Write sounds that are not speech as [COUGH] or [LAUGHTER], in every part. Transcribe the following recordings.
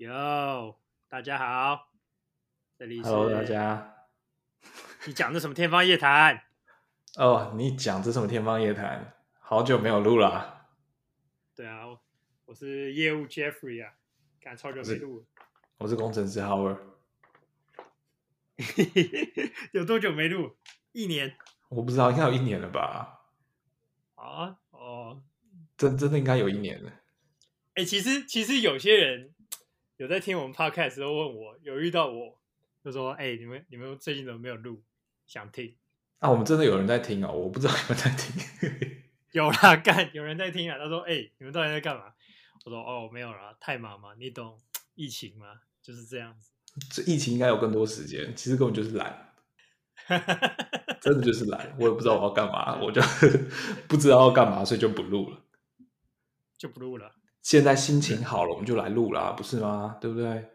哟，大家好，这里是。Hello，大家。[LAUGHS] 你讲的什么天方夜谭？哦，你讲这什么天方夜谭？好久没有录了、啊。对啊，我是业务 Jeffrey 啊，赶超久没录我。我是工程师 Howard。[LAUGHS] 有多久没录？一年？我不知道，应该有一年了吧？啊，哦，真真的应该有一年了。哎、欸，其实其实有些人有在听我们 Podcast 时候问我，有遇到我，就说：“哎、欸，你们你们最近怎么没有录？想听？”啊，我们真的有人在听哦，我不知道有没有在听。[LAUGHS] 有啦，干有人在听啊。他说：“哎、欸，你们到底在干嘛？”我说：“哦，没有啦，太忙嘛，你懂疫情吗，就是这样子。”这疫情应该有更多时间，其实根本就是懒，[LAUGHS] 真的就是懒。我也不知道我要干嘛，我就 [LAUGHS] 不知道要干嘛，所以就不录了，就不录了。现在心情好了，我们就来录啦，不是吗？对不对？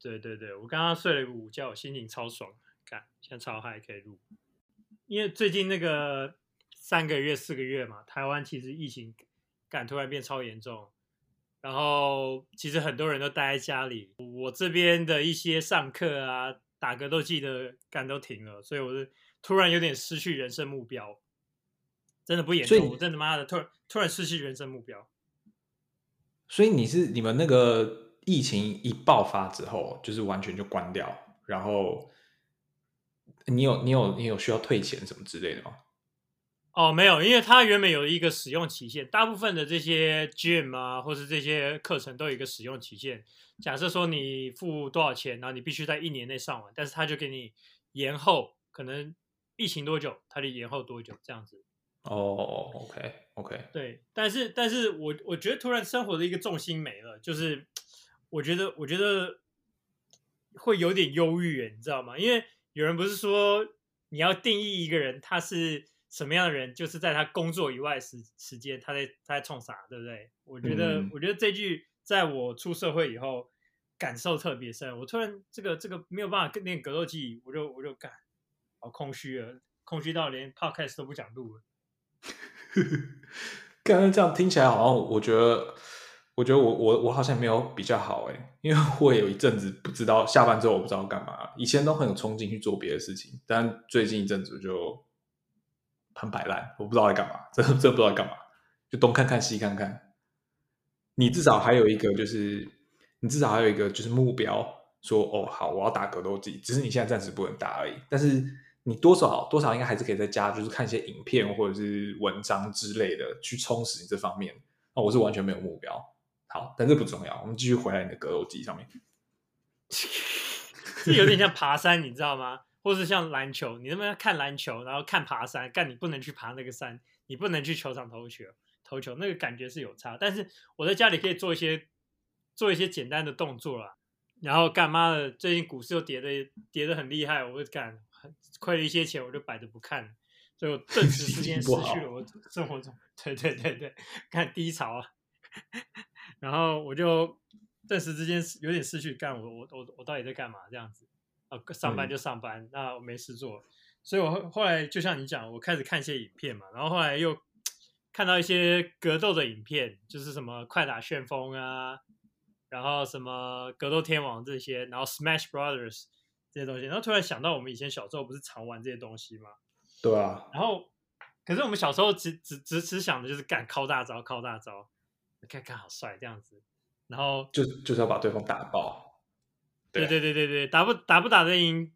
对对对，我刚刚睡了个午觉，我心情超爽，看现在超嗨，可以录。因为最近那个三个月、四个月嘛，台湾其实疫情感突然变超严重。然后其实很多人都待在家里，我这边的一些上课啊、打格斗技的干都停了，所以我是突然有点失去人生目标，真的不严重，我真的妈的突然突然失去人生目标。所以你是你们那个疫情一爆发之后，就是完全就关掉，然后你有你有你有需要退钱什么之类的吗？哦，没有，因为它原本有一个使用期限，大部分的这些 gym 啊，或是这些课程都有一个使用期限。假设说你付多少钱，然后你必须在一年内上完，但是他就给你延后，可能疫情多久，他就延后多久这样子。哦，OK，OK，对，但是，但是我我觉得突然生活的一个重心没了，就是我觉得，我觉得会有点忧郁，你知道吗？因为有人不是说你要定义一个人，他是。什么样的人，就是在他工作以外时时间，他在他在冲啥，对不对？我觉得，嗯、我觉得这句在我出社会以后感受特别深。我突然这个这个没有办法跟练格斗技，我就我就干，好空虚啊，空虚到连 podcast 都不想录了。呵 [LAUGHS] 呵刚刚这样听起来好像，我觉得，我觉得我我我好像没有比较好哎，因为我有一阵子不知道下班之后我不知道干嘛，以前都很有冲劲去做别的事情，但最近一阵子就。很摆烂，我不知道在干嘛，真的真不知道在干嘛，就东看看西看看。你至少还有一个，就是你至少还有一个就是目标，说哦好，我要打格斗技，只是你现在暂时不能打而已。但是你多少多少应该还是可以在家，就是看一些影片或者是文章之类的，去充实你这方面。那我是完全没有目标。好，但这不重要，我们继续回来你的格斗技上面。[LAUGHS] 这有点像爬山，你知道吗？或是像篮球，你能不能看篮球，然后看爬山？干，你不能去爬那个山，你不能去球场投球，投球那个感觉是有差。但是我在家里可以做一些做一些简单的动作啦。然后干妈的，最近股市又跌的跌的很厉害，我会干亏了一些钱，我就摆着不看，所以我顿时之间失去了我生活中对对对对看低潮啊。[LAUGHS] 然后我就顿时之间有点失去干我我我我到底在干嘛这样子。啊，上班就上班，嗯、那我没事做，所以我后后来就像你讲，我开始看一些影片嘛，然后后来又看到一些格斗的影片，就是什么快打旋风啊，然后什么格斗天王这些，然后 Smash Brothers 这些东西，然后突然想到我们以前小时候不是常玩这些东西吗？对啊。然后，可是我们小时候只只只只想的就是干靠大招，靠大招，看看好帅这样子，然后就就是要把对方打爆。对对对对对，打不打不打得赢，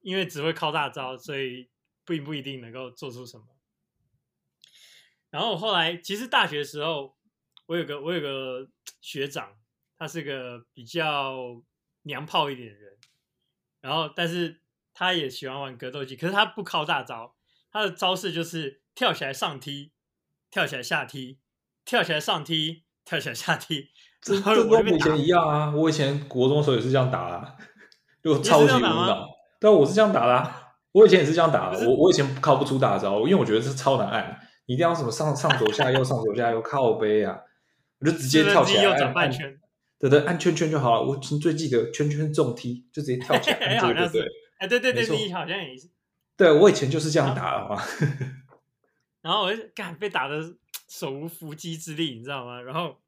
因为只会靠大招，所以并不一定能够做出什么。然后后来，其实大学的时候，我有个我有个学长，他是个比较娘炮一点的人，然后但是他也喜欢玩格斗技，可是他不靠大招，他的招式就是跳起来上踢，跳起来下踢，跳起来上踢，跳起来下踢。这这跟我以前一样啊！我以前国中的时候也是这样打啊，就超级无脑。对啊，我是这样打的啊。我以前也是这样打的。我我以前靠不出大招，因为我觉得是超难按，你一定要什么上上左下右上左下右靠背啊，我就直接跳起来转半圈。对对，按圈圈就好了。我最记得圈圈重踢，就直接跳起来 [LAUGHS] 按对对对。哎，对对对，你好像也是。对，我以前就是这样打的嘛。然后我就干被打的手无缚鸡之力，你知道吗？然后。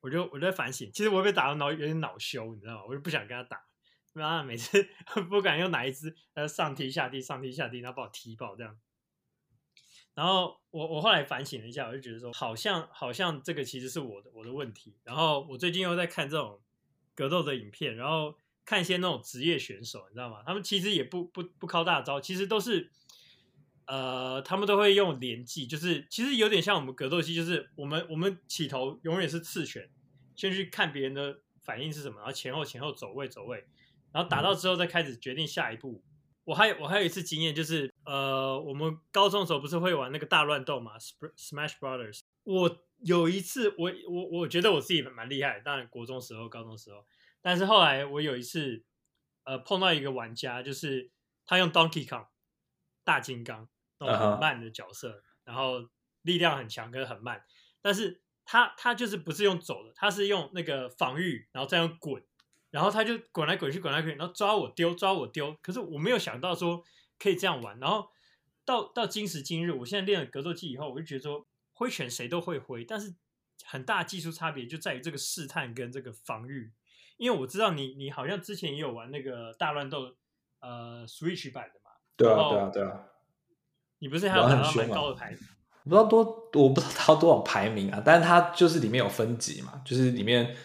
我就我就在反省，其实我被打的脑有点恼羞，你知道吗？我就不想跟他打，然后每次 [LAUGHS] 不敢用哪一只，呃，上踢下踢，上踢下踢，然后把我踢爆这样。然后我我后来反省了一下，我就觉得说，好像好像这个其实是我的我的问题。然后我最近又在看这种格斗的影片，然后看一些那种职业选手，你知道吗？他们其实也不不不靠大招，其实都是，呃，他们都会用连技，就是其实有点像我们格斗系，就是我们我们起头永远是刺拳，先去看别人的反应是什么，然后前后前后走位走位，然后打到之后再开始决定下一步。我还有我还有一次经验，就是呃，我们高中的时候不是会玩那个大乱斗嘛，Smash Brothers。我有一次，我我我觉得我自己蛮厉害，当然国中时候、高中时候，但是后来我有一次，呃，碰到一个玩家，就是他用 Donkey Kong 大金刚那种很慢的角色，uh huh. 然后力量很强，可是很慢，但是他他就是不是用走的，他是用那个防御，然后再用滚。然后他就滚来滚去，滚来滚去，然后抓我丢，抓我丢。可是我没有想到说可以这样玩。然后到到今时今日，我现在练了格斗技以后，我就觉得说挥拳谁都会挥，但是很大技术差别就在于这个试探跟这个防御。因为我知道你你好像之前也有玩那个大乱斗，呃，Switch 版的嘛。对啊，对啊，对啊。你不是还有打到蛮高的牌？我不知道多，我不知道他多少排名啊，但是他就是里面有分级嘛，就是里面。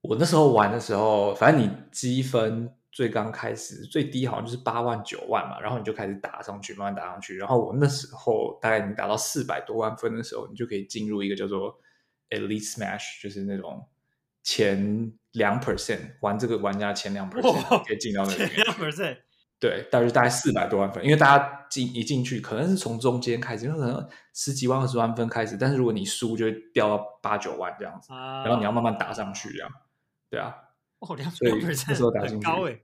我那时候玩的时候，反正你积分最刚开始最低好像就是八万九万嘛，然后你就开始打上去，慢慢打上去。然后我那时候大概你打到四百多万分的时候，你就可以进入一个叫做 Elite Smash，就是那种前两 percent 玩这个玩家前两 percent 可以进到那里面。前两 percent 对，大约大概四百多万分，因为大家进一进去可能是从中间开始，因为可能十几万、二十万分开始，但是如果你输，就会掉到八九万这样子，然后你要慢慢打上去这样。对啊，哦，两所以那时候打进去，高哎，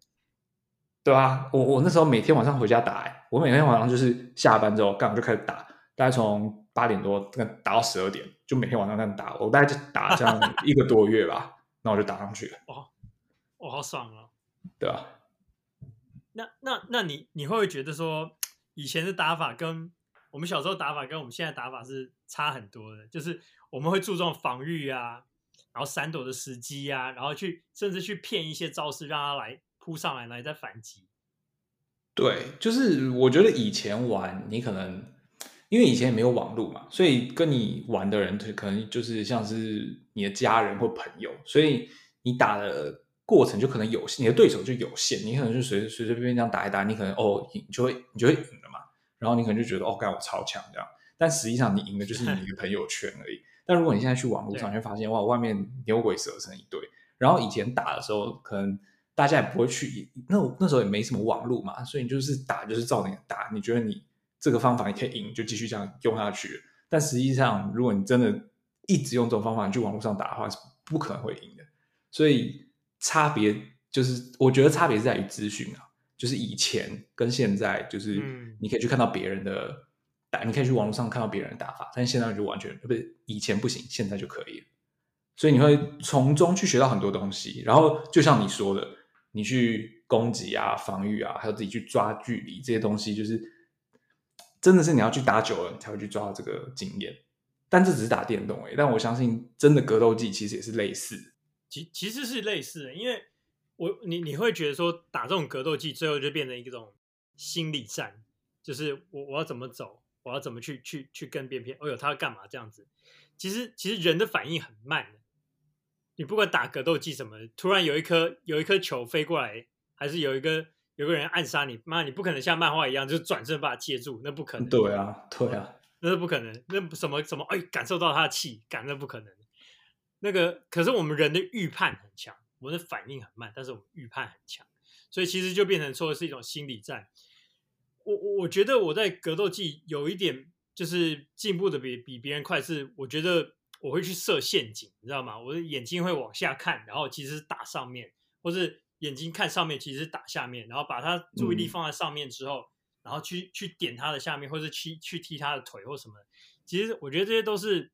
对啊，我我那时候每天晚上回家打，哎，我每天晚上就是下班之后，刚好就开始打，大概从八点多打到十二点，就每天晚上这样打，我大概就打这样 [LAUGHS] 一个多月吧，那我就打上去了。哦，我好爽啊！对啊，那那那你你会不会觉得说，以前的打法跟我们小时候打法跟我们现在打法是差很多的？就是我们会注重防御啊。然后闪躲的时机啊，然后去甚至去骗一些招式，让他来扑上来，来再反击。对，就是我觉得以前玩你可能因为以前也没有网络嘛，所以跟你玩的人可能就是像是你的家人或朋友，所以你打的过程就可能有限，你的对手就有限，你可能就随随随便便这样打一打，你可能哦赢就会你就会赢了嘛，然后你可能就觉得哦干我超强这样，但实际上你赢的就是你的朋友圈而已。但如果你现在去网络上，你会发现哇，外面牛鬼蛇神一堆。然后以前打的时候，可能大家也不会去，那那时候也没什么网络嘛，所以你就是打就是照你打。你觉得你这个方法你可以赢，就继续这样用下去。但实际上，如果你真的一直用这种方法你去网络上打的话，是不可能会赢的。所以差别就是，我觉得差别是在于资讯啊，就是以前跟现在，就是你可以去看到别人的。打，你可以去网络上看到别人的打法，但是现在就完全不是，以前不行，现在就可以了。所以你会从中去学到很多东西。然后就像你说的，你去攻击啊、防御啊，还有自己去抓距离这些东西，就是真的是你要去打久了，你才会去抓到这个经验。但这只是打电动诶，但我相信真的格斗技其实也是类似。其其实是类似的，因为我你你会觉得说打这种格斗技，最后就变成一种心理战，就是我我要怎么走。我要怎么去去去跟别人骗？哦呦，他要干嘛这样子？其实其实人的反应很慢的。你不管打格斗技什么，突然有一颗有一颗球飞过来，还是有一个有个人暗杀你，妈，你不可能像漫画一样就转身把他接住，那不可能。对啊，对啊，那是不可能。那什么什么？哎，感受到他的气感，那不可能。那个可是我们人的预判很强，我们的反应很慢，但是我们预判很强，所以其实就变成说是一种心理战。我我我觉得我在格斗技有一点就是进步的比比别人快，是我觉得我会去设陷阱，你知道吗？我的眼睛会往下看，然后其实是打上面，或是眼睛看上面，其实是打下面，然后把他注意力放在上面之后，嗯、然后去去点他的下面，或是去去踢他的腿或什么。其实我觉得这些都是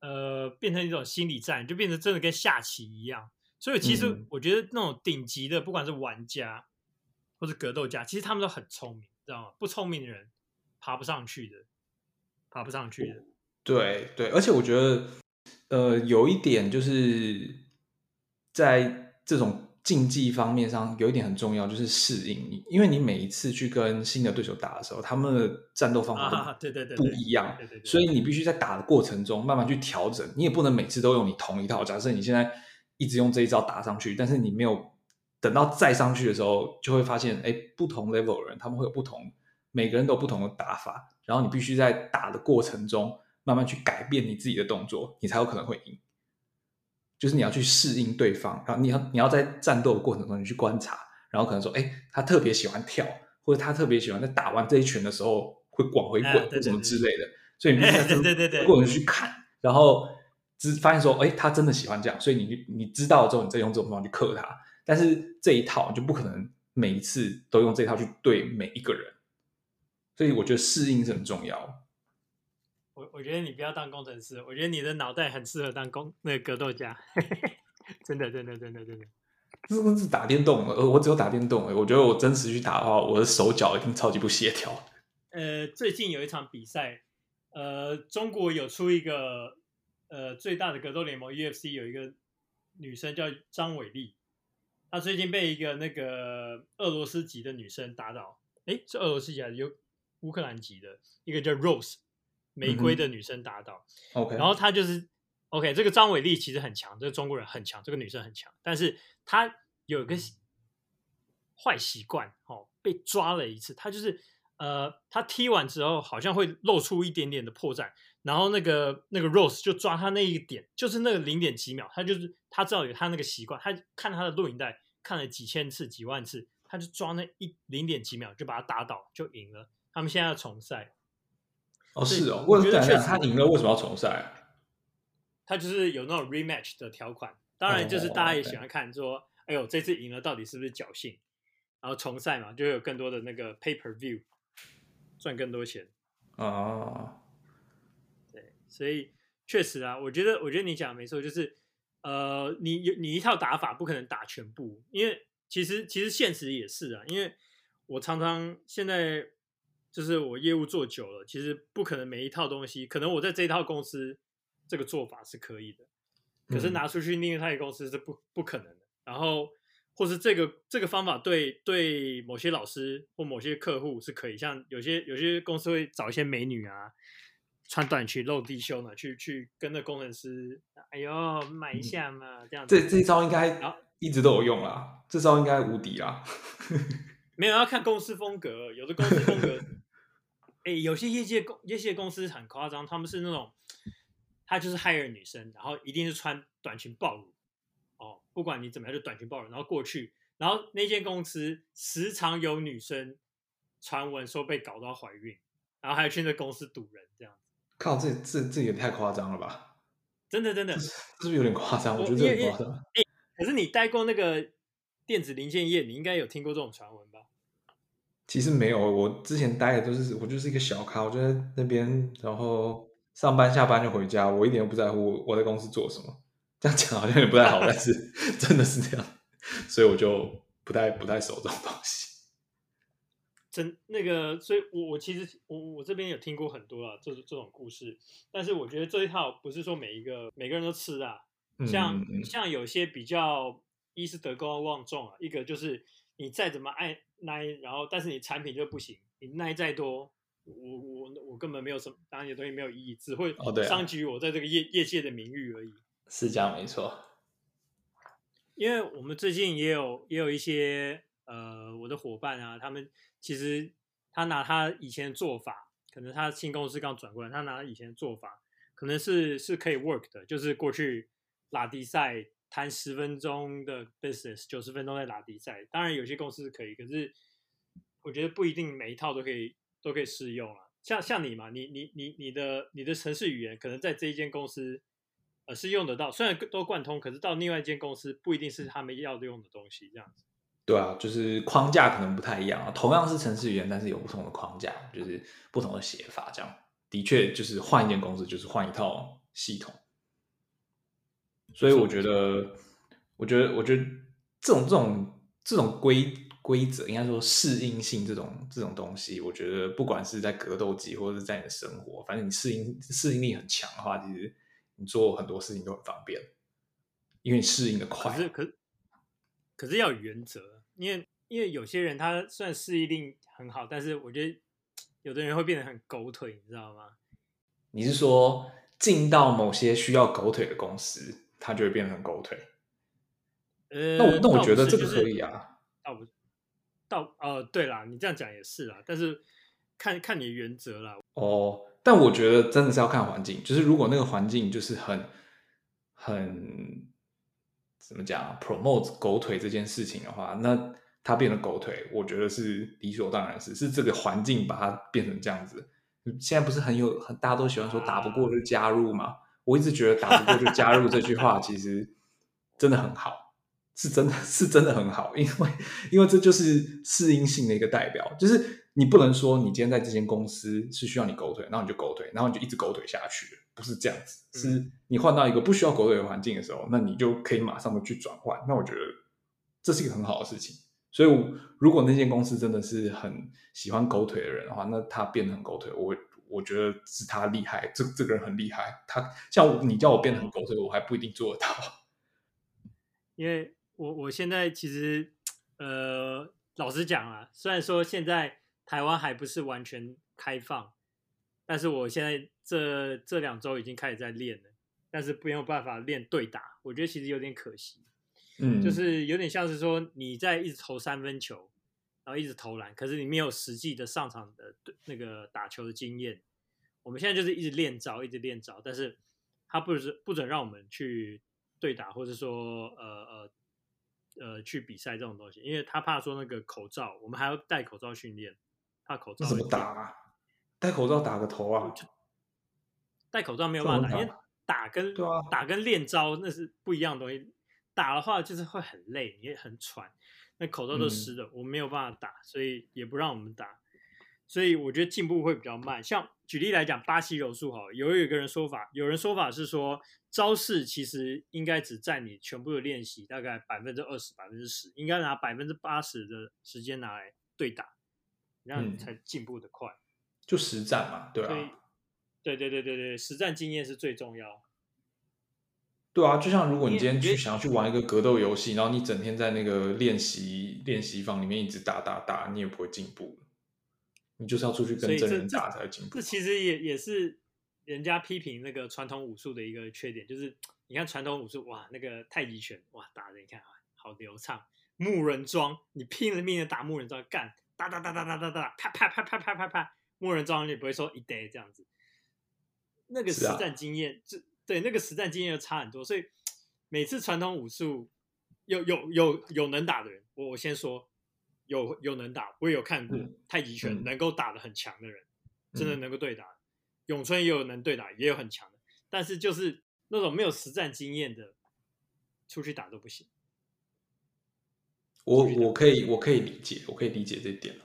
呃变成一种心理战，就变成真的跟下棋一样。所以其实我觉得那种顶级的，不管是玩家或者格斗家，其实他们都很聪明。知道吗？不聪明的人爬不上去的，爬不上去的。对对，而且我觉得呃，有一点就是在这种。竞技方面上有一点很重要，就是适应你，因为你每一次去跟新的对手打的时候，他们的战斗方法对对对不一样，所以你必须在打的过程中慢慢去调整。你也不能每次都用你同一套。假设你现在一直用这一招打上去，但是你没有等到再上去的时候，就会发现，哎，不同 level 的人他们会有不同，每个人都有不同的打法，然后你必须在打的过程中慢慢去改变你自己的动作，你才有可能会赢。就是你要去适应对方，然后你要你要在战斗的过程中你去观察，然后可能说，哎，他特别喜欢跳，或者他特别喜欢在打完这一拳的时候会往回滚，或什么之类的。所以你必须在这个过程去看，然后只发现说，哎，他真的喜欢这样，所以你你知道了之后，你再用这种方法去克他。但是这一套就不可能每一次都用这一套去对每一个人，所以我觉得适应是很重要。我我觉得你不要当工程师，我觉得你的脑袋很适合当工那个格斗家，真的真的真的真的。这是打电动，我只有打电动。我觉得我真实去打的话，我的手脚一定超级不协调。呃，最近有一场比赛，呃，中国有出一个呃最大的格斗联盟 UFC 有一个女生叫张伟丽，她最近被一个那个俄罗斯籍的女生打倒，诶，是俄罗斯籍还是有乌克兰籍的一个叫 Rose。玫瑰的女生打倒，嗯，OK，然后她就是 OK。这个张伟丽其实很强，这个中国人很强，这个女生很强，但是她有一个坏习惯，哦，被抓了一次。她就是呃，她踢完之后好像会露出一点点的破绽，然后那个那个 Rose 就抓他那一点，就是那个零点几秒，他就是他知道有他那个习惯，他看他的录影带看了几千次、几万次，他就抓那一零点几秒就把他打倒，就赢了。他们现在要重赛。哦，是哦，我觉得他赢了，为什么要重赛啊？他就是有那种 rematch 的条款，当然就是大家也喜欢看说，哦、哎呦，这次赢了到底是不是侥幸？然后重赛嘛，就会有更多的那个 pay per view，赚更多钱哦。对，所以确实啊，我觉得，我觉得你讲的没错，就是呃，你有你一套打法不可能打全部，因为其实其实现实也是啊，因为我常常现在。就是我业务做久了，其实不可能每一套东西，可能我在这一套公司这个做法是可以的，可是拿出去另一套公司是不不可能的。然后，或是这个这个方法对对某些老师或某些客户是可以，像有些有些公司会找一些美女啊，穿短裙露低胸的，去去跟那工程师，哎呦买一下嘛，这样子。这这一招应该一直都有用啦，这招应该无敌啦。[LAUGHS] 没有要看公司风格，有的公司风格，哎，有些业界公业界公司很夸张，他们是那种，他就是 hire 女生，然后一定是穿短裙暴露，哦，不管你怎么样就短裙暴露，然后过去，然后那间公司时常有女生传闻说被搞到怀孕，然后还去那公司堵人这样子。靠，这这这也太夸张了吧？真的真的，这是，不是有点夸张？我，觉得这很夸张。哎，可是你待过那个电子零件业，你应该有听过这种传闻吧？其实没有，我之前待的都是我就是一个小咖，我就在那边，然后上班下班就回家，我一点都不在乎我在公司做什么。这样讲好像也不太好，但是 [LAUGHS] 真的是这样，所以我就不太不太熟这种东西。真那个，所以我我其实我我这边有听过很多啊，这这种故事，但是我觉得这一套不是说每一个每个人都吃啊，像像有些比较一是德高望重啊，一个就是你再怎么爱。耐，然后但是你产品就不行，你耐再多，我我我根本没有什么，当然有东西没有意义，只会伤及我在这个业、哦啊、业界的名誉而已。是这样，没错。因为我们最近也有也有一些呃我的伙伴啊，他们其实他拿他以前的做法，可能他新公司刚转过来，他拿以前的做法，可能是是可以 work 的，就是过去拉迪赛。谈十分钟的 business，九十分钟在拉低赛。当然有些公司是可以，可是我觉得不一定每一套都可以都可以适用啊。像像你嘛，你你你你的你的城市语言可能在这一间公司呃是用得到，虽然都贯通，可是到另外一间公司不一定是他们要用的东西，这样子。对啊，就是框架可能不太一样啊。同样是程式语言，但是有不同的框架，就是不同的写法，这样的确就是换一间公司就是换一套系统。所以我觉得，我觉得，我觉得这种这种这种规规则，应该说适应性这种这种东西，我觉得不管是在格斗技或者是在你的生活，反正你适应适应力很强的话，其实你做很多事情都很方便，因为你适应的快。可是，可是，可是要有原则，因为因为有些人他虽然适应力很好，但是我觉得有的人会变得很狗腿，你知道吗？你是说进到某些需要狗腿的公司，他就会变得很狗腿？呃，那我那我觉得这个可以啊。倒不，倒呃，对啦，你这样讲也是啦，但是看看你的原则啦。哦，但我觉得真的是要看环境，就是如果那个环境就是很很怎么讲，promote 狗腿这件事情的话，那它变成狗腿，我觉得是理所当然是，是这个环境把它变成这样子。现在不是很有很大家都喜欢说打不过就加入吗？我一直觉得打不过就加入这句话其实真的很好。是真的 [LAUGHS] 是真的很好，因为因为这就是适应性的一个代表，就是你不能说你今天在这间公司是需要你狗腿，然后你就狗腿，然后你就一直狗腿下去，不是这样子。是你换到一个不需要狗腿的环境的时候，那你就可以马上的去转换。那我觉得这是一个很好的事情。所以，如果那间公司真的是很喜欢狗腿的人的话，那他变得很狗腿，我我觉得是他厉害，这这个人很厉害。他像你叫我变得很狗腿，我还不一定做得到，因为。我我现在其实，呃，老实讲啊，虽然说现在台湾还不是完全开放，但是我现在这这两周已经开始在练了，但是没有办法练对打，我觉得其实有点可惜，嗯，就是有点像是说你在一直投三分球，然后一直投篮，可是你没有实际的上场的那个打球的经验。我们现在就是一直练招，一直练招，但是他不是不准让我们去对打，或者说呃呃。呃，去比赛这种东西，因为他怕说那个口罩，我们还要戴口罩训练，怕口罩怎么打啊？戴口罩打个头啊？戴口罩没有办法打，因为打跟打跟练招那是不一样的东西。打的话就是会很累，也很喘，那口罩都湿的，嗯，我没有办法打，所以也不让我们打。所以我觉得进步会比较慢。像举例来讲，巴西柔术好，有有一个人说法，有人说法是说。招式其实应该只占你全部的练习大概百分之二十、百分之十，应该拿百分之八十的时间拿来对打，这样你才进步的快。就实战嘛，对啊。对对对对对，实战经验是最重要。对啊，就像如果你今天去想要去玩一个格斗游戏，然后你整天在那个练习练习房里面一直打打打，你也不会进步。你就是要出去跟真人打才会进步。这其实也也是。人家批评那个传统武术的一个缺点，就是你看传统武术，哇，那个太极拳，哇，打的你看啊好流畅。木人桩，你拼了命的打木人桩，干，哒哒哒哒哒哒哒，啪啪啪啪啪啪啪，木人桩你不会说一呆这样子。那个实战经验，就对那个实战经验就差很多。所以每次传统武术有有有有能打的人，我我先说有有能打，我也有看过太极拳能够打的很强的人，真的能够对打。咏春也有能对打，也有很强的，但是就是那种没有实战经验的，出去打都不行。我我可以我可以理解，我可以理解这一点。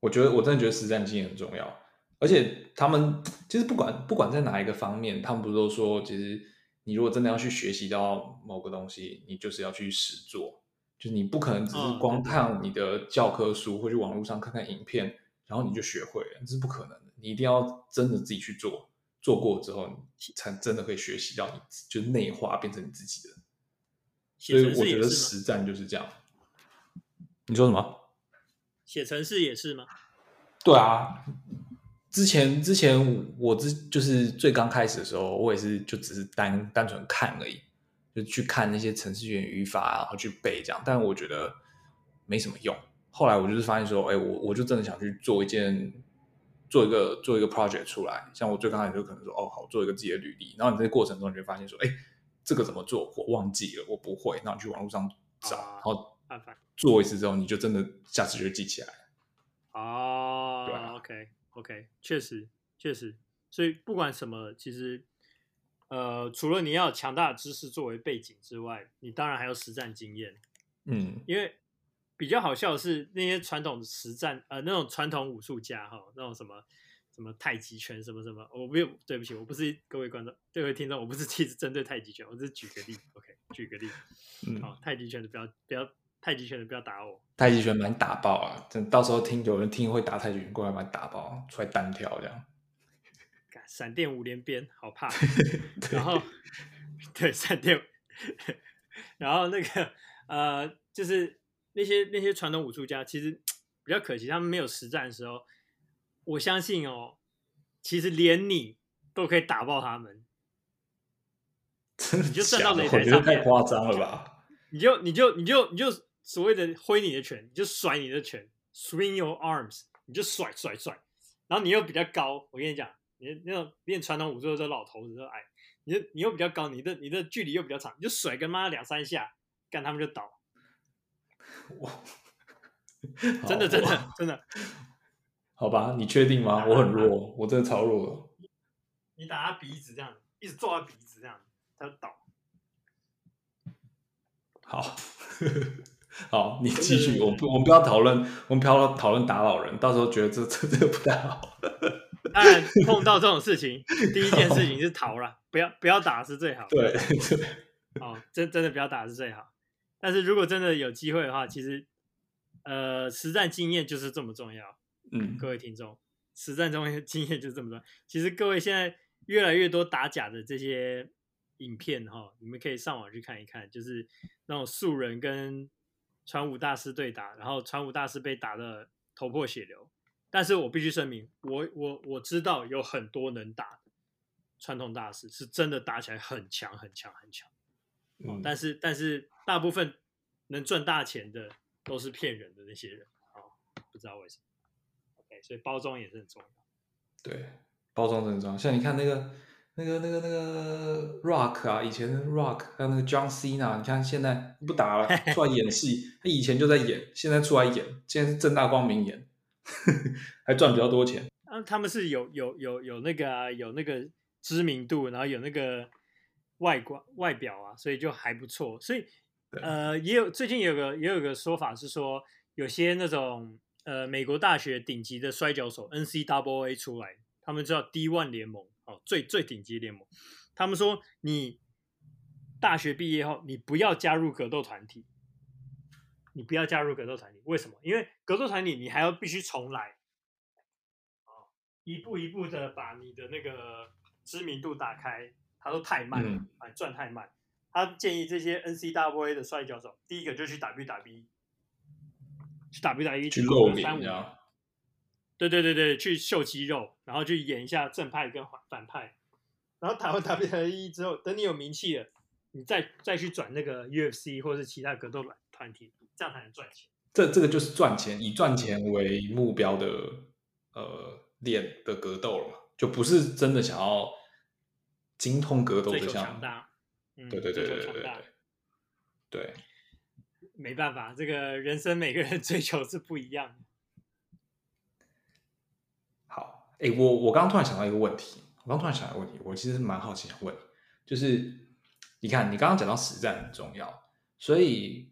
我觉得我真的觉得实战经验很重要，而且他们其实不管不管在哪一个方面，他们不是都说，其实你如果真的要去学习到某个东西，你就是要去实做，就是你不可能只是光看你的教科书，或去网络上看看影片，然后你就学会了，这是不可能的。你一定要真的自己去做，做过之后，你才真的可以学习到你，就内化变成你自己的。所以我觉得实战就是这样。你说什么？写程式也是吗？对啊，之前之前我之就是最刚开始的时候，我也是就只是单单纯看而已，就去看那些程序员语法，然后去背这样。但我觉得没什么用。后来我就是发现说，哎，我我就真的想去做一件。做一个做一个 project 出来，像我最刚开始就可能说，哦，好，做一个自己的履历。然后你在这过程中，你就发现说，哎，这个怎么做？我忘记了，我不会。然后你去网络上找，啊、然后做一次之后，你就真的下次就记起来。哦，对，OK OK，确实确实。所以不管什么，其实呃，除了你要强大的知识作为背景之外，你当然还有实战经验。嗯，因为。比较好笑的是那些传统实战呃那种传统武术家哈，那种什么什么太极拳什么什么，我没有，对不起，我不是各位观众，各位听众，我不是一直针对太极拳，我只是举个例，OK，举个例，嗯，好，太极拳的不要不要太极拳的不要打我，太极拳蛮打爆啊，等到时候听有人听会打太极拳过来把你打爆，出来单挑这样。闪电五连鞭，好怕。[LAUGHS] 然后，对闪电，[LAUGHS] 然后那个呃，就是那些那些传统武术家，其实比较可惜，他们没有实战的时候，我相信哦，其实连你都可以打爆他们。[LAUGHS] 你就站到擂台上太夸张了吧？你就你就你就你就所谓的挥你的拳，你就甩你的拳，swing your arms，你就甩甩甩，然后你又比较高，我跟你讲。你那种练传统武术的老头子都矮，你你又比较高，你的你的距离又比较长，你就甩个妈两三下，干他们就倒。我！真的真的真的。好吧，你确定吗？我很弱，我真的超弱的。你打他鼻子这样，一直揍他鼻子这样，他就倒。好，好，你继续。我不，我们不要讨论，我们不要讨论打老人，到时候觉得这这这不太好。[LAUGHS] 当然，碰到这种事情，第一件事情是逃了，不要不要打是最好。对，哦，真真的不要打是最好。但是如果真的有机会的话，其实，呃，实战经验就是这么重要。嗯，各位听众，实战中 [LAUGHS] 经验就是这么重要。其实各位现在越来越多打假的这些影片哈、哦，你们可以上网去看一看，就是那种素人跟传武大师对打，然后传武大师被打的头破血流。但是我必须声明，我我我知道有很多能打的传统大师是真的打起来很强很强很强，嗯，但是但是大部分能赚大钱的都是骗人的那些人，哦，不知道为什么，OK，所以包装也是很重要，对，包装很重要，像你看那个那个那个那个 Rock 啊，以前 Rock 还有那个 John Cena，你看现在不打了，[LAUGHS] 出来演戏，他以前就在演，现在出来演，现在是正大光明演。还赚比较多钱啊！他们是有有有有那个啊，有那个知名度，然后有那个外观外表啊，所以就还不错。所以呃，也有最近也有个也有个说法是说，有些那种呃美国大学顶级的摔跤手 N C W A 出来，他们叫 D One 联盟哦，最最顶级联盟。他们说，你大学毕业后，你不要加入格斗团体。你不要加入格斗团体，为什么？因为格斗团体你还要必须重来，一步一步的把你的那个知名度打开，他都太慢了，哎、嗯，赚太慢。他建议这些 NCAA 的摔跤手，第一个就去 WWE，去 WWE 去露脸啊，对对对对，去秀肌肉，然后去演一下正派跟反派，然后打完 [LAUGHS] WWE 之后，等你有名气了，你再再去转那个 UFC 或者是其他格斗团体。这样才能赚钱。这这个就是赚钱，以赚钱为目标的呃练的格斗了嘛，就不是真的想要精通格斗的项目。嗯，对对对对对对。对，没办法，这个人生每个人追求是不一样的。好，哎，我我刚刚突然想到一个问题，我刚突然想到一个问题，我其实蛮好奇想问，就是你看你刚刚讲到实战很重要，所以。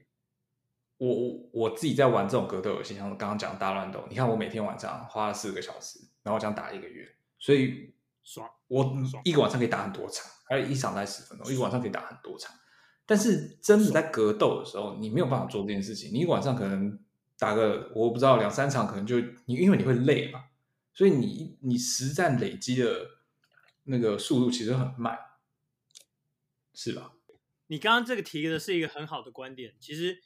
我我我自己在玩这种格斗游戏，像刚刚讲大乱斗，你看我每天晚上花了四个小时，然后我这样打一个月，所以爽，我一个晚上可以打很多场，还有一场才十分钟，一个晚上可以打很多场。但是真的在格斗的时候，你没有办法做这件事情，你一个晚上可能打个我不知道两三场，可能就你因为你会累嘛，所以你你实战累积的那个速度其实很慢，是吧？你刚刚这个提的是一个很好的观点，其实。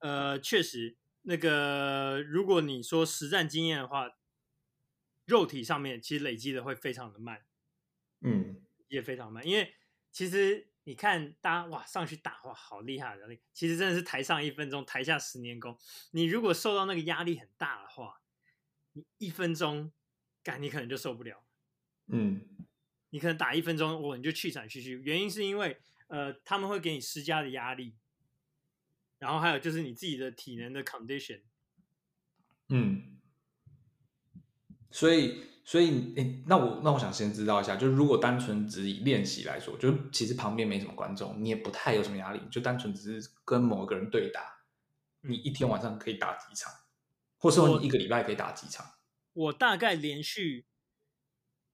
呃，确实，那个如果你说实战经验的话，肉体上面其实累积的会非常的慢，嗯，也非常慢。因为其实你看，大家哇上去打哇，好厉害的那个，其实真的是台上一分钟，台下十年功。你如果受到那个压力很大的话，你一分钟，感你可能就受不了，嗯，你可能打一分钟，我你就气喘吁吁。原因是因为呃，他们会给你施加的压力。然后还有就是你自己的体能的 condition，嗯，所以所以诶，那我那我想先知道一下，就是如果单纯只以练习来说，就是其实旁边没什么观众，你也不太有什么压力，就单纯只是跟某一个人对打，你一天晚上可以打几场，或是说你一个礼拜可以打几场？我，我大概连续，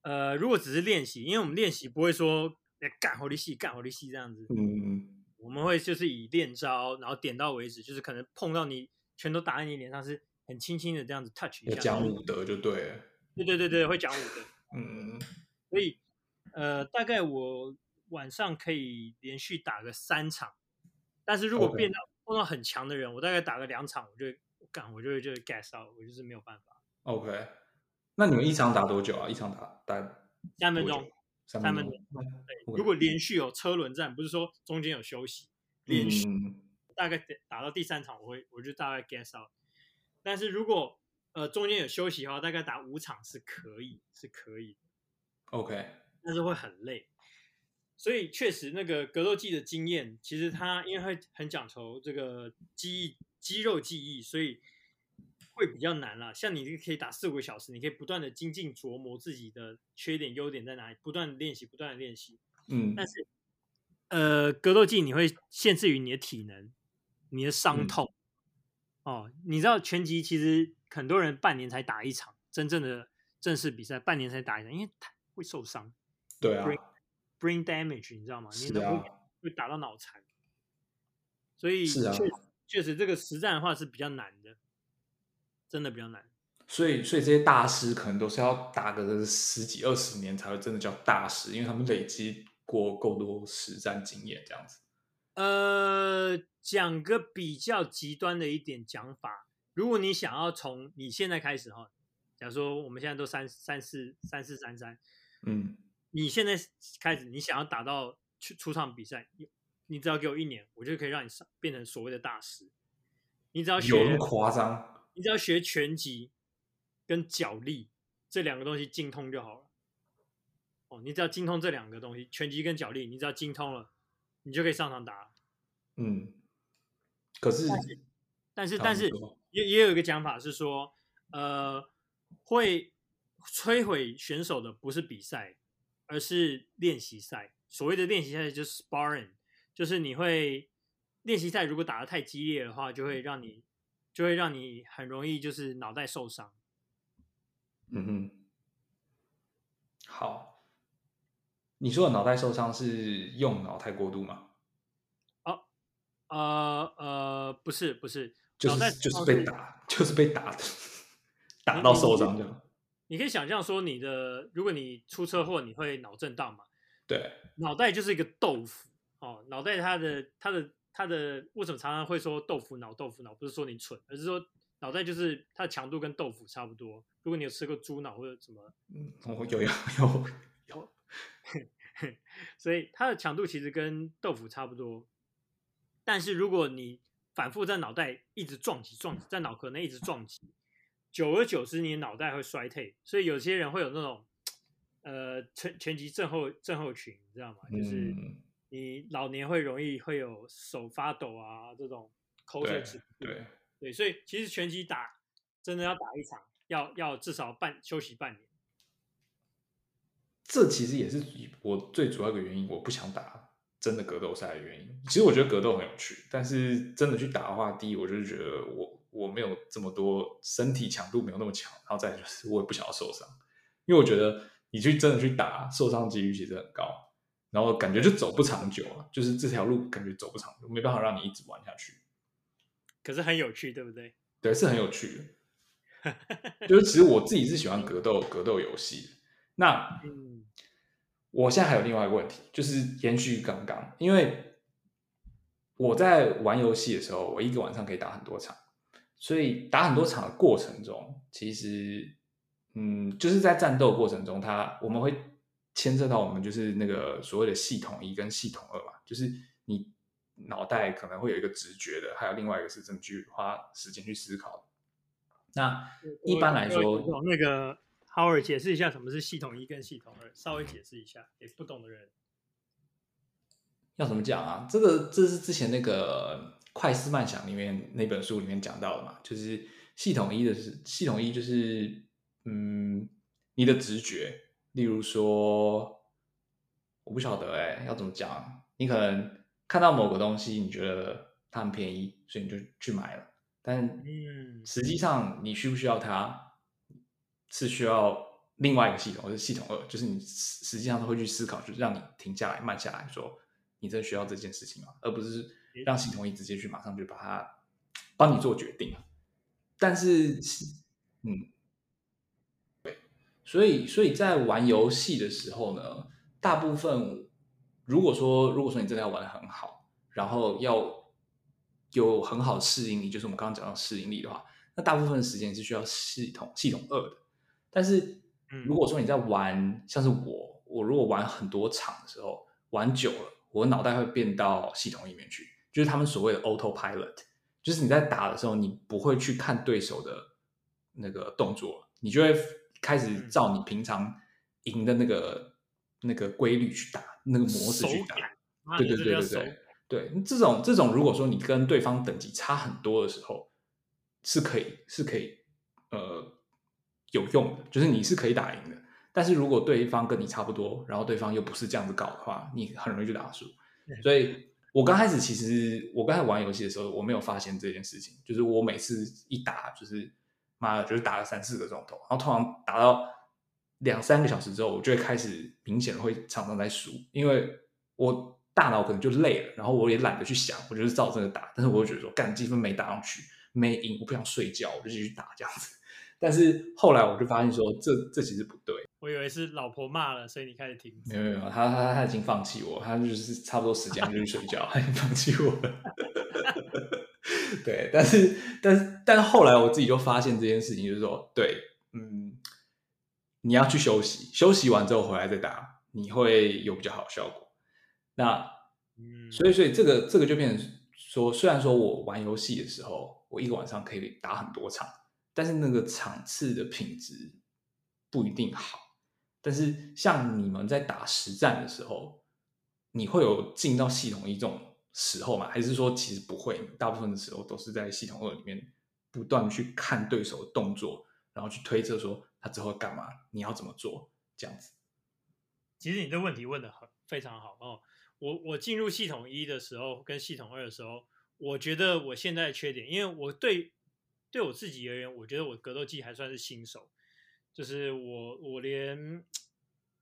呃，如果只是练习，因为我们练习不会说干好力戏，干好力戏这样子，嗯。我们会就是以练招，然后点到为止，就是可能碰到你拳头打在你脸上，是很轻轻的这样子 touch 一下。讲武德就对了。对对对对，会讲武德。嗯，所以呃，大概我晚上可以连续打个三场，但是如果变到碰到很强的人，我大概打个两场，我就干，我就会就 gas out，我就是没有办法。OK，那你们一场打多久啊？一场打打三分钟，三分钟。对，如果连续有车轮战，不是说中间有休息，连续、嗯、大概打到第三场，我会我就大概 guess out。但是如果呃中间有休息的话，大概打五场是可以，是可以。OK，但是会很累。所以确实，那个格斗技的经验，其实它因为会很讲求这个记忆、肌肉记忆，所以会比较难啦。像你这个可以打四五个小时，你可以不断的精进琢磨自己的缺点、优点在哪里，不断的练习，不断的练习。嗯，但是呃，格斗技你会限制于你的体能、你的伤痛。嗯、哦，你知道拳击其实很多人半年才打一场真正的正式比赛，半年才打一场，因为他会受伤。对啊。Brain damage，你知道吗？你能会会打到脑残，啊、所以确实确实这个实战的话是比较难的，真的比较难。所以所以这些大师可能都是要打个十几二十年才会真的叫大师，因为他们累积过够多实战经验这样子。呃，讲个比较极端的一点讲法，如果你想要从你现在开始哈，假如说我们现在都三三四三四三三，嗯。你现在开始，你想要打到去出场比赛，你只要给我一年，我就可以让你上变成所谓的大师。你只要学，有那么夸张？你只要学拳击跟脚力这两个东西精通就好了。哦，你只要精通这两个东西，拳击跟脚力，你只要精通了，你就可以上场打了。嗯，可是，但是，但是，也也有一个讲法是说，呃，会摧毁选手的不是比赛。而是练习赛，所谓的练习赛就是 sparring，就是你会练习赛如果打得太激烈的话，就会让你就会让你很容易就是脑袋受伤。嗯哼，好，你说的脑袋受伤是用脑太过度吗？哦，呃呃，不是不是，就是就是被打，就是被打的，[LAUGHS] 打到受伤这样。你可以想象说，你的如果你出车祸，你会脑震荡嘛？对，脑袋就是一个豆腐哦。脑袋它的它的它的为什么常常会说豆腐脑豆腐脑？不是说你蠢，而是说脑袋就是它的强度跟豆腐差不多。如果你有吃过猪脑或者什么，嗯，有有有有，[LAUGHS] 所以它的强度其实跟豆腐差不多。但是如果你反复在脑袋一直撞击撞击，在脑壳内一直撞击。久而久之，你脑袋会衰退，所以有些人会有那种，呃，前前级症候症候群，你知道吗？就是你老年会容易会有手发抖啊，这种口水止不住。对对，所以其实拳击打真的要打一场，要要至少半休息半年。这其实也是我最主要的原因，我不想打真的格斗赛的原因。其实我觉得格斗很有趣，但是真的去打的话，第一我就是觉得我。我没有这么多身体强度，没有那么强，然后再就是我也不想要受伤，因为我觉得你去真的去打，受伤几率其实很高，然后感觉就走不长久了，就是这条路感觉走不长久，没办法让你一直玩下去。可是很有趣，对不对？[LAUGHS] 对，是很有趣的。就是其实我自己是喜欢格斗格斗游戏。那我现在还有另外一个问题，就是延续刚刚，因为我在玩游戏的时候，我一个晚上可以打很多场。所以打很多场的过程中，其实，嗯，就是在战斗过程中，它我们会牵涉到我们就是那个所谓的系统一跟系统二嘛，就是你脑袋可能会有一个直觉的，还有另外一个是真的去花时间去思考的。那一般来说，那个 Howard 解释一下什么是系统一跟系统二，稍微解释一下给不懂的人。要怎么讲啊？这个这是之前那个。快思慢想里面那本书里面讲到的嘛，就是系统一的是系统一就是嗯，你的直觉，例如说我不晓得哎、欸，要怎么讲？你可能看到某个东西，你觉得它很便宜，所以你就去买了，但实际上你需不需要它，是需要另外一个系统，或者系统二，就是你实际上都会去思考，就是让你停下来、慢下来说，你真的需要这件事情吗？而不是。让系统一直接去马上就把它帮你做决定，但是，嗯，对，所以所以在玩游戏的时候呢，大部分如果说如果说你真的要玩得很好，然后要有很好的适应力，就是我们刚刚讲到适应力的话，那大部分的时间是需要系统系统二的。但是如果说你在玩，嗯、像是我，我如果玩很多场的时候，玩久了，我脑袋会变到系统里面去，就是他们所谓的 autopilot，就是你在打的时候，你不会去看对手的那个动作，你就会开始照你平常赢的那个、嗯、那个规律去打，那个模式去打。对对对对对。对，这种这种，如果说你跟对方等级差很多的时候，是可以是可以呃有用的，就是你是可以打赢的。但是如果对方跟你差不多，然后对方又不是这样子搞的话，你很容易就打输。所以我刚开始其实我刚才玩游戏的时候，我没有发现这件事情，就是我每次一打就是妈的，就是打了三四个钟头，然后通常打到两三个小时之后，我就会开始明显会常常在输，因为我。大脑可能就累了，然后我也懒得去想，我就是照这个打。但是我又觉得说，干积分没打上去，没赢，我不想睡觉，我就继续打这样子。但是后来我就发现说，这这其实不对。我以为是老婆骂了，所以你开始停。没有没有，他他他已经放弃我，他就是差不多时间就去睡觉，他已经放弃我了。[LAUGHS] 对，但是但是但是后来我自己就发现这件事情，就是说，对，嗯，你要去休息，休息完之后回来再打，你会有比较好的效果。那，所以，所以这个这个就变成说，虽然说我玩游戏的时候，我一个晚上可以打很多场，但是那个场次的品质不一定好。但是像你们在打实战的时候，你会有进到系统一这种时候嘛？还是说其实不会？大部分的时候都是在系统二里面不断去看对手的动作，然后去推测说他之后干嘛，你要怎么做这样子。其实你这问题问的很非常好哦。我我进入系统一的时候跟系统二的时候，我觉得我现在的缺点，因为我对对我自己而言，我觉得我格斗技还算是新手，就是我我连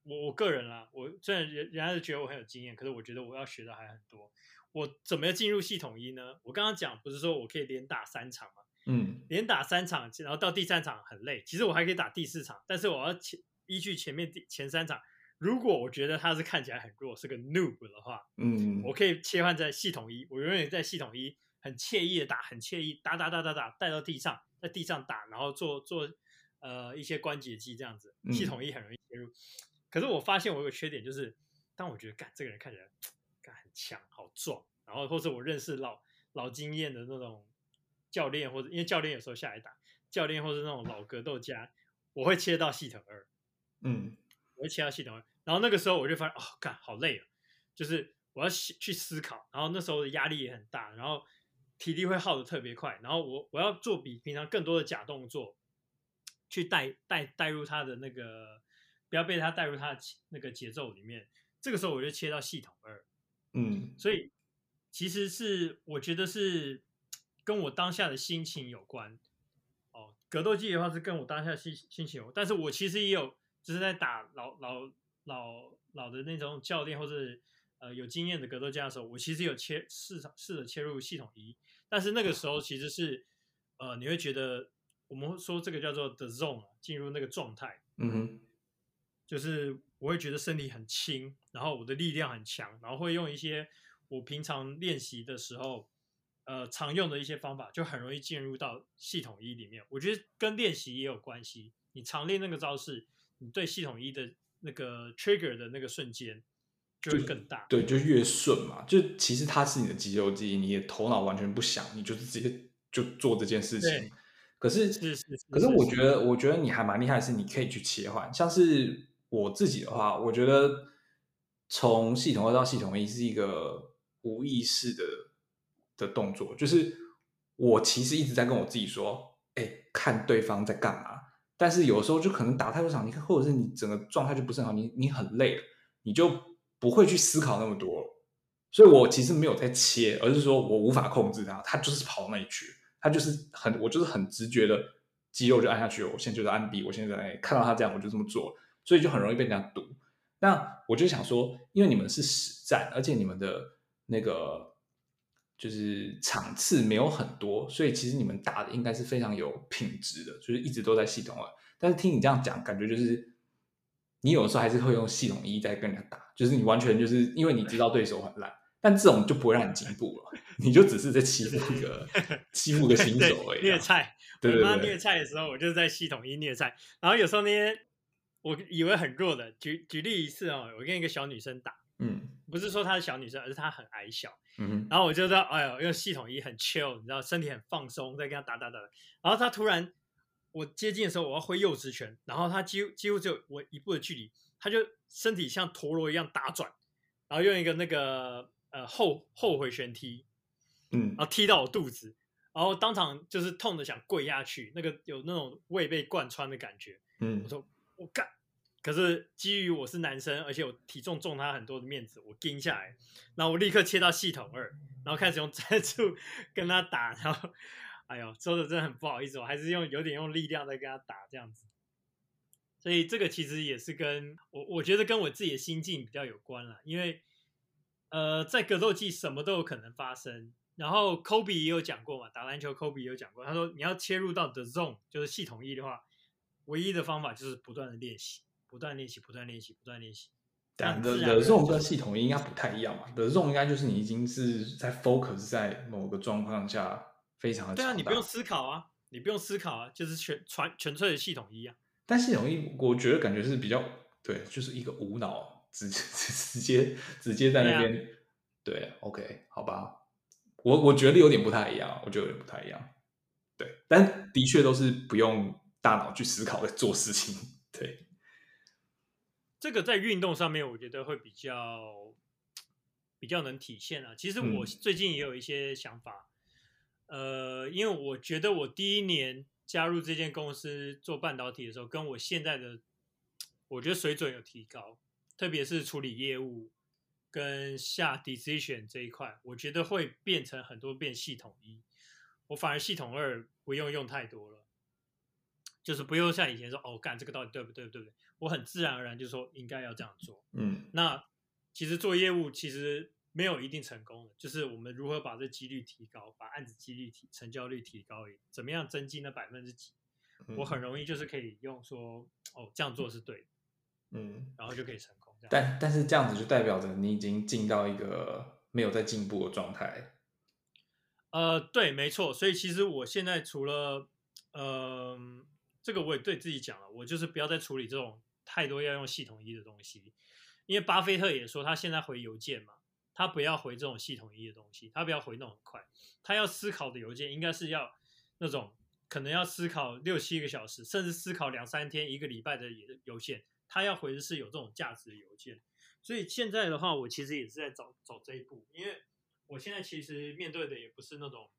我我个人啦，我虽然人人家是觉得我很有经验，可是我觉得我要学的还很多。我怎么样进入系统一呢？我刚刚讲不是说我可以连打三场吗？嗯，连打三场，然后到第三场很累，其实我还可以打第四场，但是我要前依据前面第前三场。如果我觉得他是看起来很弱，是个 noob 的话，嗯，我可以切换在系统一，我永远在系统一很惬意的打，很惬意打打打打打带到地上，在地上打，然后做做呃一些关节技这样子，系统一很容易切入。嗯、可是我发现我有个缺点，就是当我觉得干这个人看起来强好壮，然后或者我认识老老经验的那种教练，或者因为教练有时候下来打教练，或是那种老格斗家，我会切到系统二，嗯，我会切到系统二。然后那个时候我就发现，哦，干好累啊，就是我要去思考，然后那时候的压力也很大，然后体力会耗得特别快，然后我我要做比平常更多的假动作，去带带带入他的那个，不要被他带入他的那个节奏里面。这个时候我就切到系统二，嗯，所以其实是我觉得是跟我当下的心情有关。哦，格斗技的话是跟我当下的心心情有关，但是我其实也有就是在打老老。老老的那种教练或者呃有经验的格斗家的时候，我其实有切试试试着切入系统一，但是那个时候其实是呃你会觉得我们说这个叫做 the zone 进入那个状态，嗯哼，就是我会觉得身体很轻，然后我的力量很强，然后会用一些我平常练习的时候呃常用的一些方法，就很容易进入到系统一里面。我觉得跟练习也有关系，你常练那个招式，你对系统一的。那个 trigger 的那个瞬间就会更大，对，就越顺嘛。就其实它是你的肌肉记忆，你的头脑完全不想，你就是直接就做这件事情。可是，是是是，可是我觉得，我觉得你还蛮厉害的是，你可以去切换。像是我自己的话，我觉得从系统二到系统一是一个无意识的的动作，就是我其实一直在跟我自己说，哎，看对方在干嘛。但是有时候就可能打太多场，你看，或者是你整个状态就不是很好，你你很累了，你就不会去思考那么多。所以我其实没有在切，而是说我无法控制它，它就是跑那一区，它就是很我就是很直觉的肌肉就按下去。我现在就在按 B，我现在在看到他这样，我就这么做了，所以就很容易被人家堵。那我就想说，因为你们是实战，而且你们的那个。就是场次没有很多，所以其实你们打的应该是非常有品质的，就是一直都在系统二。但是听你这样讲，感觉就是你有的时候还是会用系统一在跟人家打，就是你完全就是因为你知道对手很烂，但这种就不会让你进步了，你就只是在欺负一个 [LAUGHS] 欺负个新手而已。虐菜，对对对，我妈虐菜的时候，我就在系统一虐菜，然后有时候那些我以为很弱的，举举例一次哦，我跟一个小女生打，嗯，不是说她是小女生，而是她很矮小，嗯，然后我就知道，哎呦，用系统一很 chill，你知道，身体很放松，在跟她打打打，然后她突然。我接近的时候，我要挥右直拳，然后她几乎几乎只有我一步的距离，她就身体像陀螺一样打转，然后用一个那个呃后后回旋踢，嗯，然后踢到我肚子，然后当场就是痛的想跪下去，那个有那种胃被贯穿的感觉，嗯，我说我干，可是基于我是男生，而且我体重重他很多的面子，我撑下来，然后我立刻切到系统二，然后开始用战术跟他打，然后。哎呦，说的真的很不好意思，我还是用有点用力量在跟他打这样子，所以这个其实也是跟我我觉得跟我自己的心境比较有关啦，因为呃，在格斗技什么都有可能发生。然后科比也有讲过嘛，打篮球科比也有讲过，他说你要切入到 The Zone 就是系统一的话，唯一的方法就是不断的练习，不断练习，不断练习，不断练习。但 The The Zone 跟系统一应该不太一样嘛的这种应该就是你已经是在 focus 在某个状况下。非常的对啊，你不用思考啊，你不用思考啊，就是全全纯粹的系统一啊。但系统一，我觉得感觉是比较对，就是一个无脑，直直接 [LAUGHS] 直接在那边。对，啊、对，OK，好吧，我我觉得有点不太一样，我觉得有点不太一样。对，但的确都是不用大脑去思考的做事情。对，这个在运动上面，我觉得会比较比较能体现啊。其实我最近也有一些想法。嗯呃，因为我觉得我第一年加入这间公司做半导体的时候，跟我现在的我觉得水准有提高，特别是处理业务跟下 decision 这一块，我觉得会变成很多变系统一，我反而系统二不用用太多了，就是不用像以前说哦，干这个到底对不对，对不对？我很自然而然就说应该要这样做。嗯，那其实做业务其实。没有一定成功的，就是我们如何把这几率提高，把案子几率提成交率提高，怎么样增进那百分之几？嗯、我很容易就是可以用说，哦，这样做是对的，嗯，然后就可以成功。但但是这样子就代表着你已经进到一个没有在进步的状态。呃，对，没错。所以其实我现在除了，呃，这个我也对自己讲了，我就是不要再处理这种太多要用系统一的东西，因为巴菲特也说他现在回邮件嘛。他不要回这种系统一的东西，他不要回那种很快，他要思考的邮件应该是要那种可能要思考六七个小时，甚至思考两三天、一个礼拜的邮件，他要回的是有这种价值的邮件。所以现在的话，我其实也是在走走这一步，因为我现在其实面对的也不是那种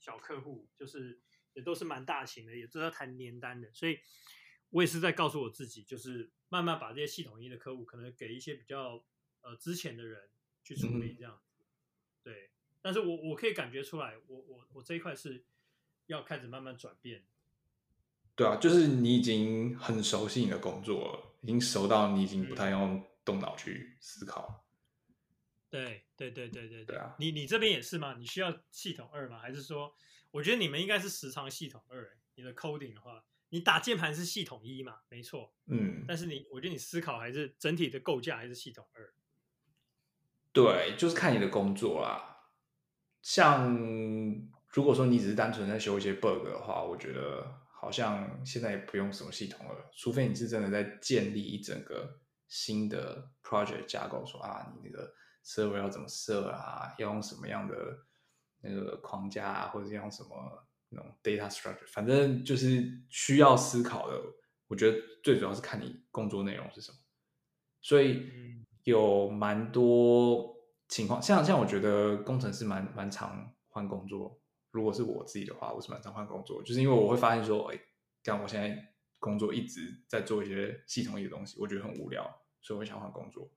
小客户，就是也都是蛮大型的，也都要谈年单的，所以我也是在告诉我自己，就是慢慢把这些系统一的客户，可能给一些比较呃之前的人。去处理这样对，但是我我可以感觉出来，我我我这一块是要开始慢慢转变。对啊，就是你已经很熟悉你的工作了，已经熟到你已经不太用动脑去思考。对对对对对对啊！你你这边也是吗？你需要系统二吗？还是说，我觉得你们应该是时常系统二。你的 coding 的话，你打键盘是系统一嘛？没错，嗯。但是你，我觉得你思考还是整体的构架还是系统二。对，就是看你的工作啦。像如果说你只是单纯在修一些 bug 的话，我觉得好像现在也不用什么系统了，除非你是真的在建立一整个新的 project 架构，说啊，你那个 server 要怎么设啊，要用什么样的那个框架啊，或者是用什么那种 data structure，反正就是需要思考的。我觉得最主要是看你工作内容是什么，所以。嗯有蛮多情况，像像我觉得工程师蛮蛮常换工作。如果是我自己的话，我是蛮常换工作，就是因为我会发现说，哎，像我现在工作一直在做一些系统一的东西，我觉得很无聊，所以我想换工作。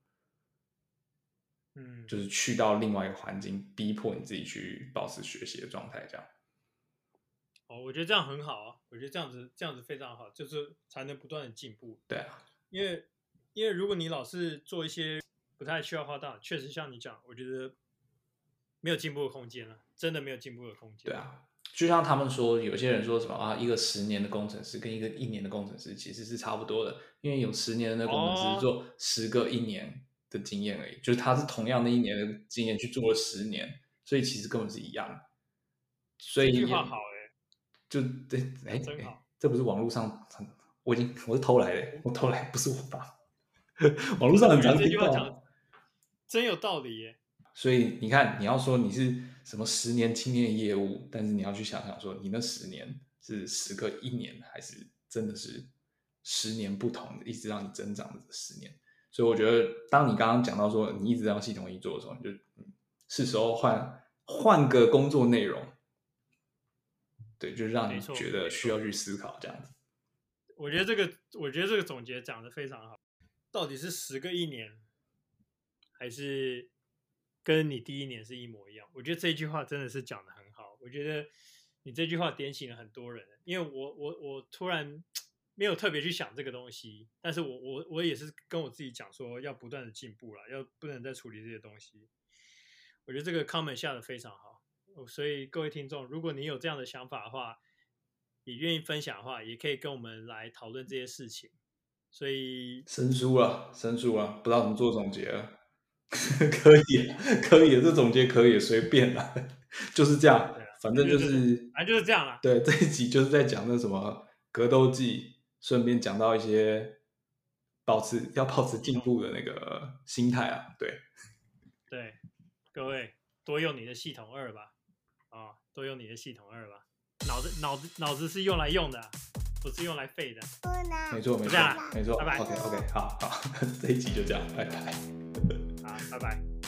嗯，就是去到另外一个环境，逼迫你自己去保持学习的状态，这样。哦，我觉得这样很好啊，我觉得这样子这样子非常好，就是才能不断的进步。对啊，因为。因为如果你老是做一些不太需要花大，确实像你讲，我觉得没有进步的空间了，真的没有进步的空间。对啊，就像他们说，有些人说什么啊，一个十年的工程师跟一个一年的工程师其实是差不多的，因为有十年的工程师做十个一年的经验而已，哦、就是他是同样的一年的经验去做了十年，所以其实根本是一样的。所以这句话好哎，就对哎哎，这不是网络上，我已经我是偷来的，我偷来不是我爸，[LAUGHS] 网络上很常听到，真有道理耶。所以你看，你要说你是什么十年青年业务，但是你要去想想说，你那十年是十个一年，还是真的是十年不同的，一直让你增长的十年？所以我觉得，当你刚刚讲到说你一直让系统一做的时候，你就、嗯、是时候换换个工作内容，对，就是让你觉得需要去思考这样子。我觉得这个，我觉得这个总结讲的非常好。到底是十个一年，还是？跟你第一年是一模一样，我觉得这句话真的是讲的很好。我觉得你这句话点醒了很多人，因为我我我突然没有特别去想这个东西，但是我我我也是跟我自己讲说，要不断的进步了，要不能再处理这些东西。我觉得这个 comment 下的非常好，所以各位听众，如果你有这样的想法的话，也愿意分享的话，也可以跟我们来讨论这些事情。所以生疏了，生疏了，不知道怎么做总结 [LAUGHS] 了。可以，可以，这总结可以随便啦，就是这样，反正就是，反正就是这样啦。对，这一集就是在讲那什么格斗技，顺便讲到一些保持要保持进步的那个心态啊。对，[LAUGHS] 对，各位多用你的系统二吧，啊、哦，多用你的系统二吧，脑子脑子脑子是用来用的，不是用来废的。没错，没错，没错。拜拜。OK OK，好好，[LAUGHS] 这一集就这样，拜拜。好拜拜。